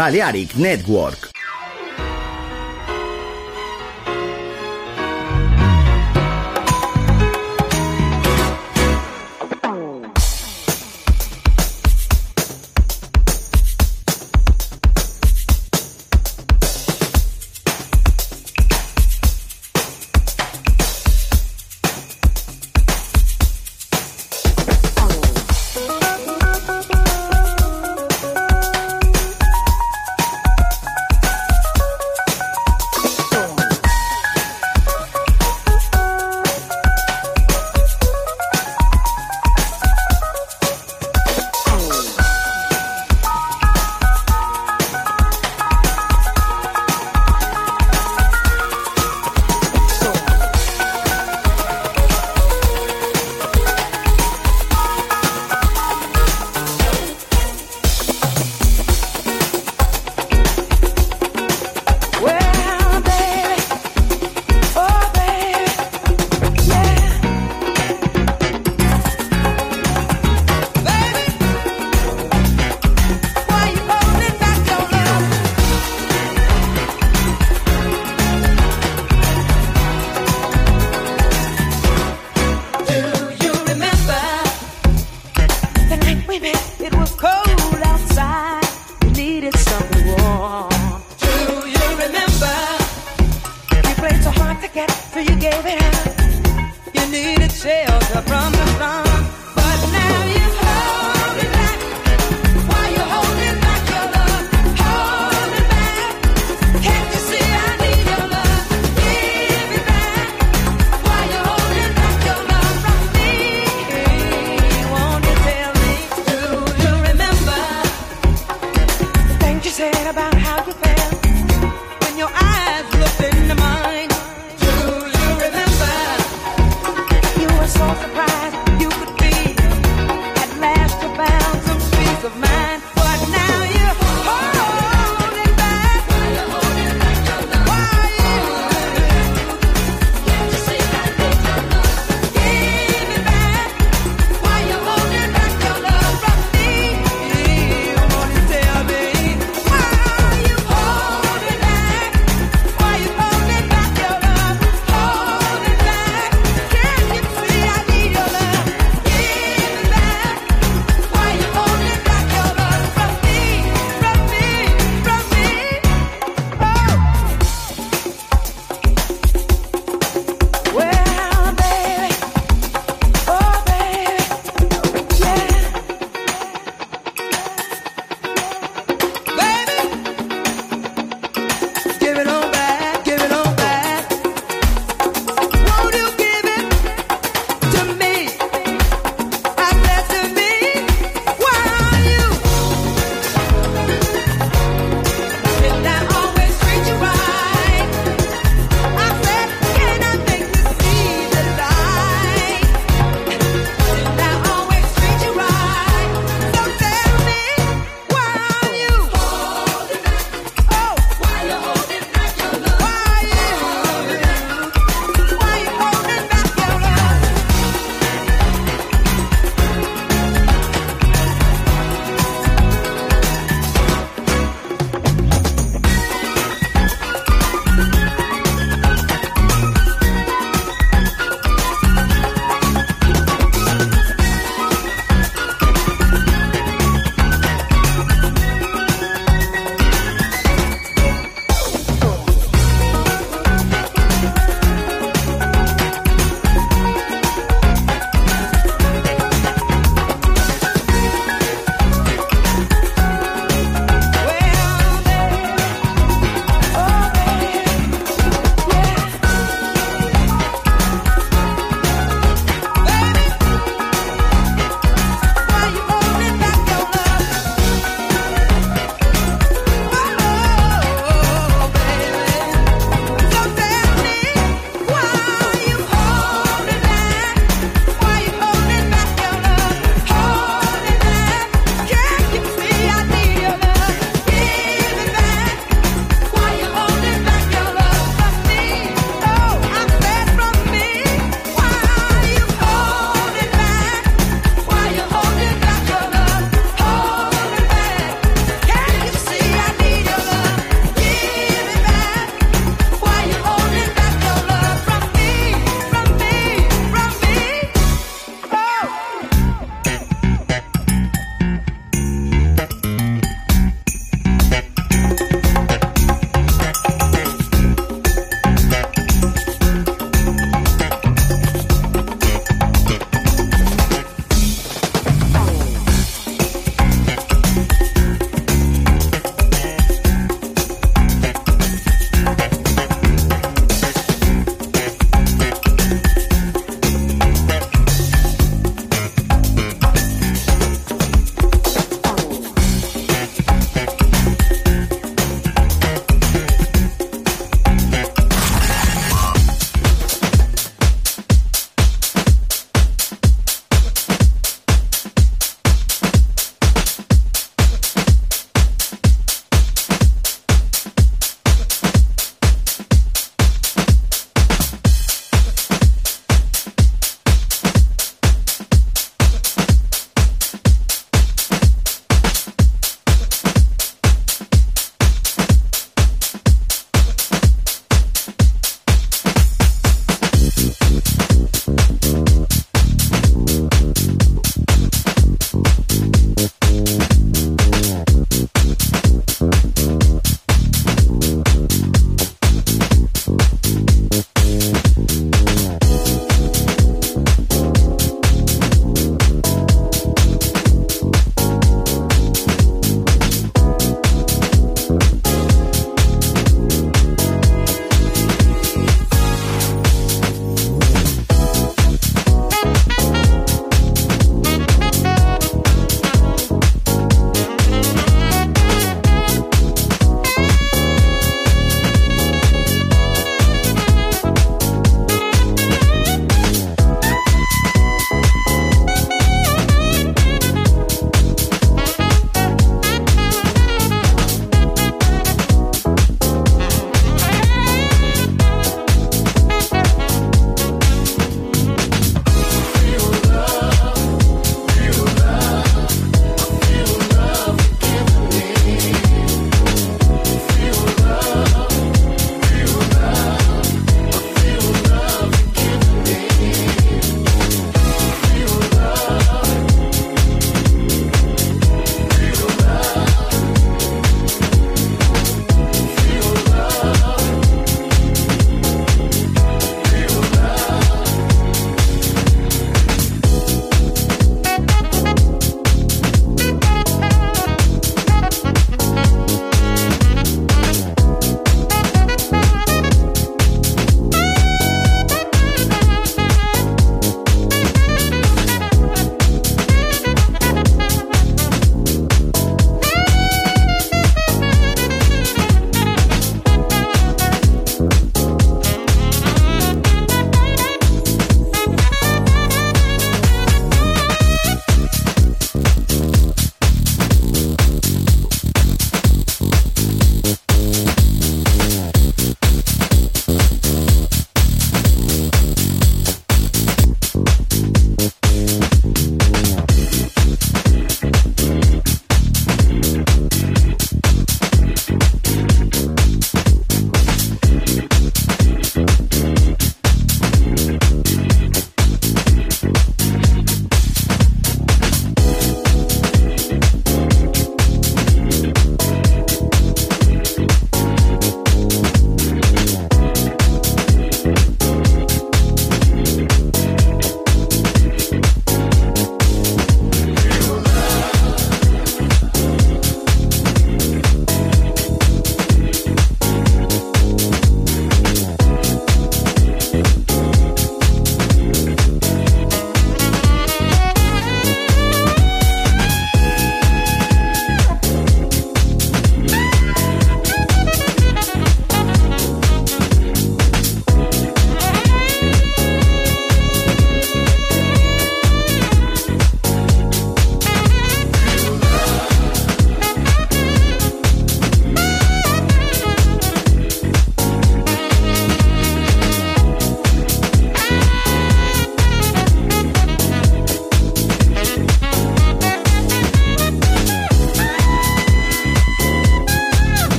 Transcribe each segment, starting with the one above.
Balearic Network.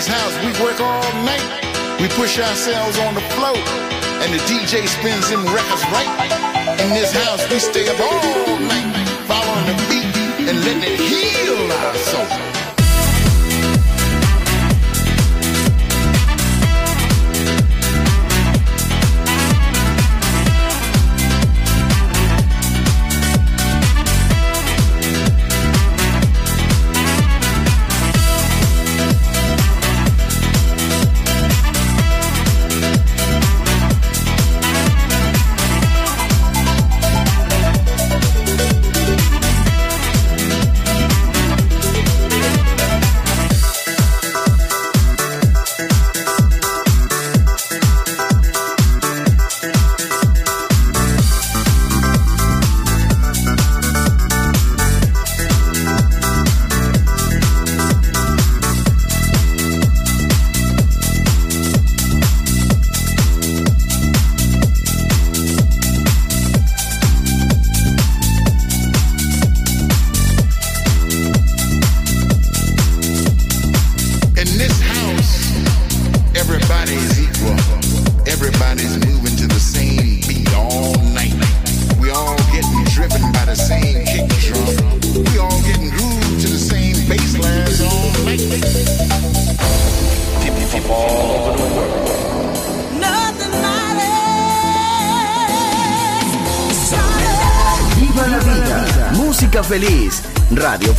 This house, we work all night. We push ourselves on the floor, and the DJ spins them records right. In this house, we stay up all night, following the beat and letting it heal our soul.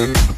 Mm-hmm.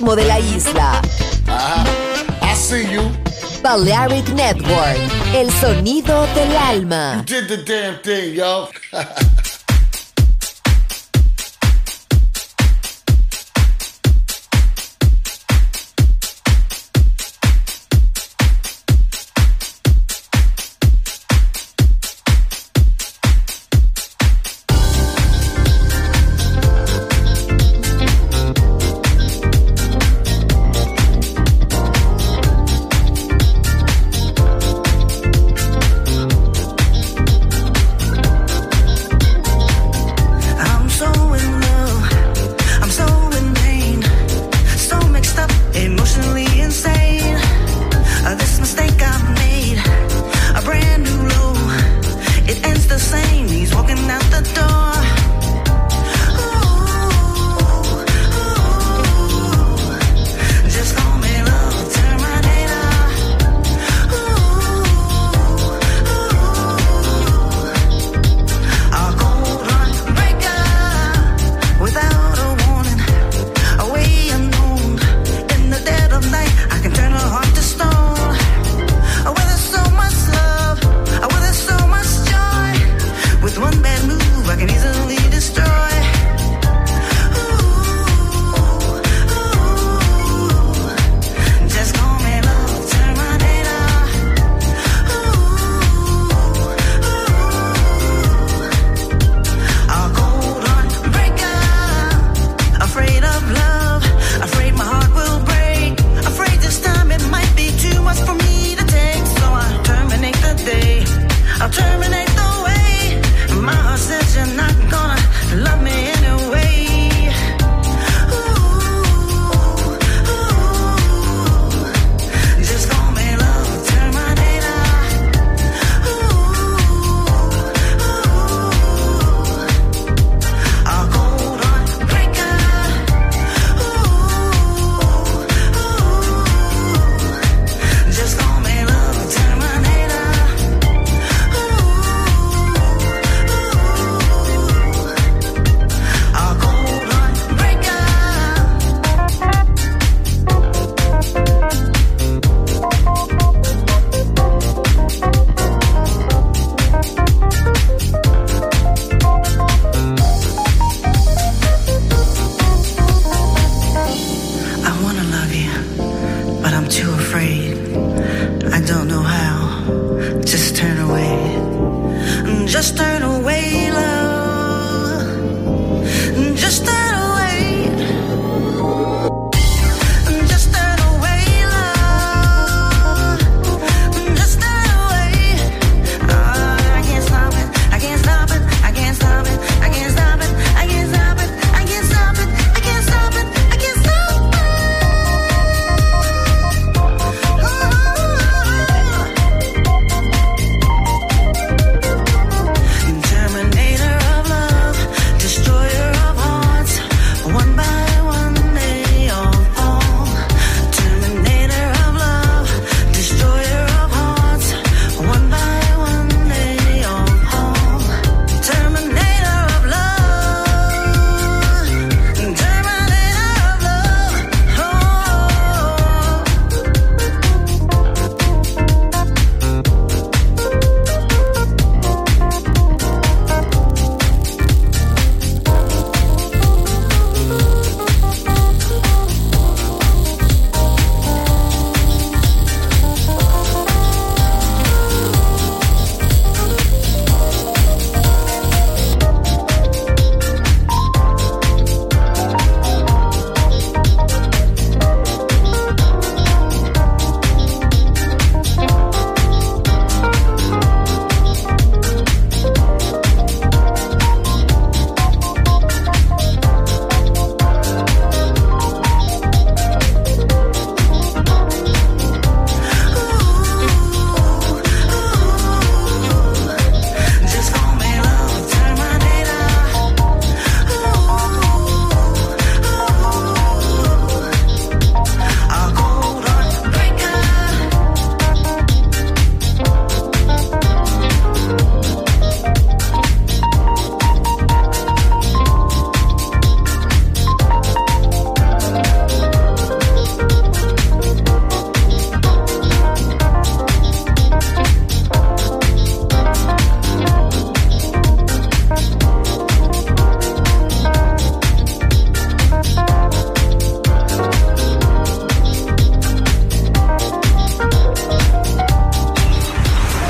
de la isla. Ah, I see you. Balearic Network, el sonido del alma. You did the damn thing, yo.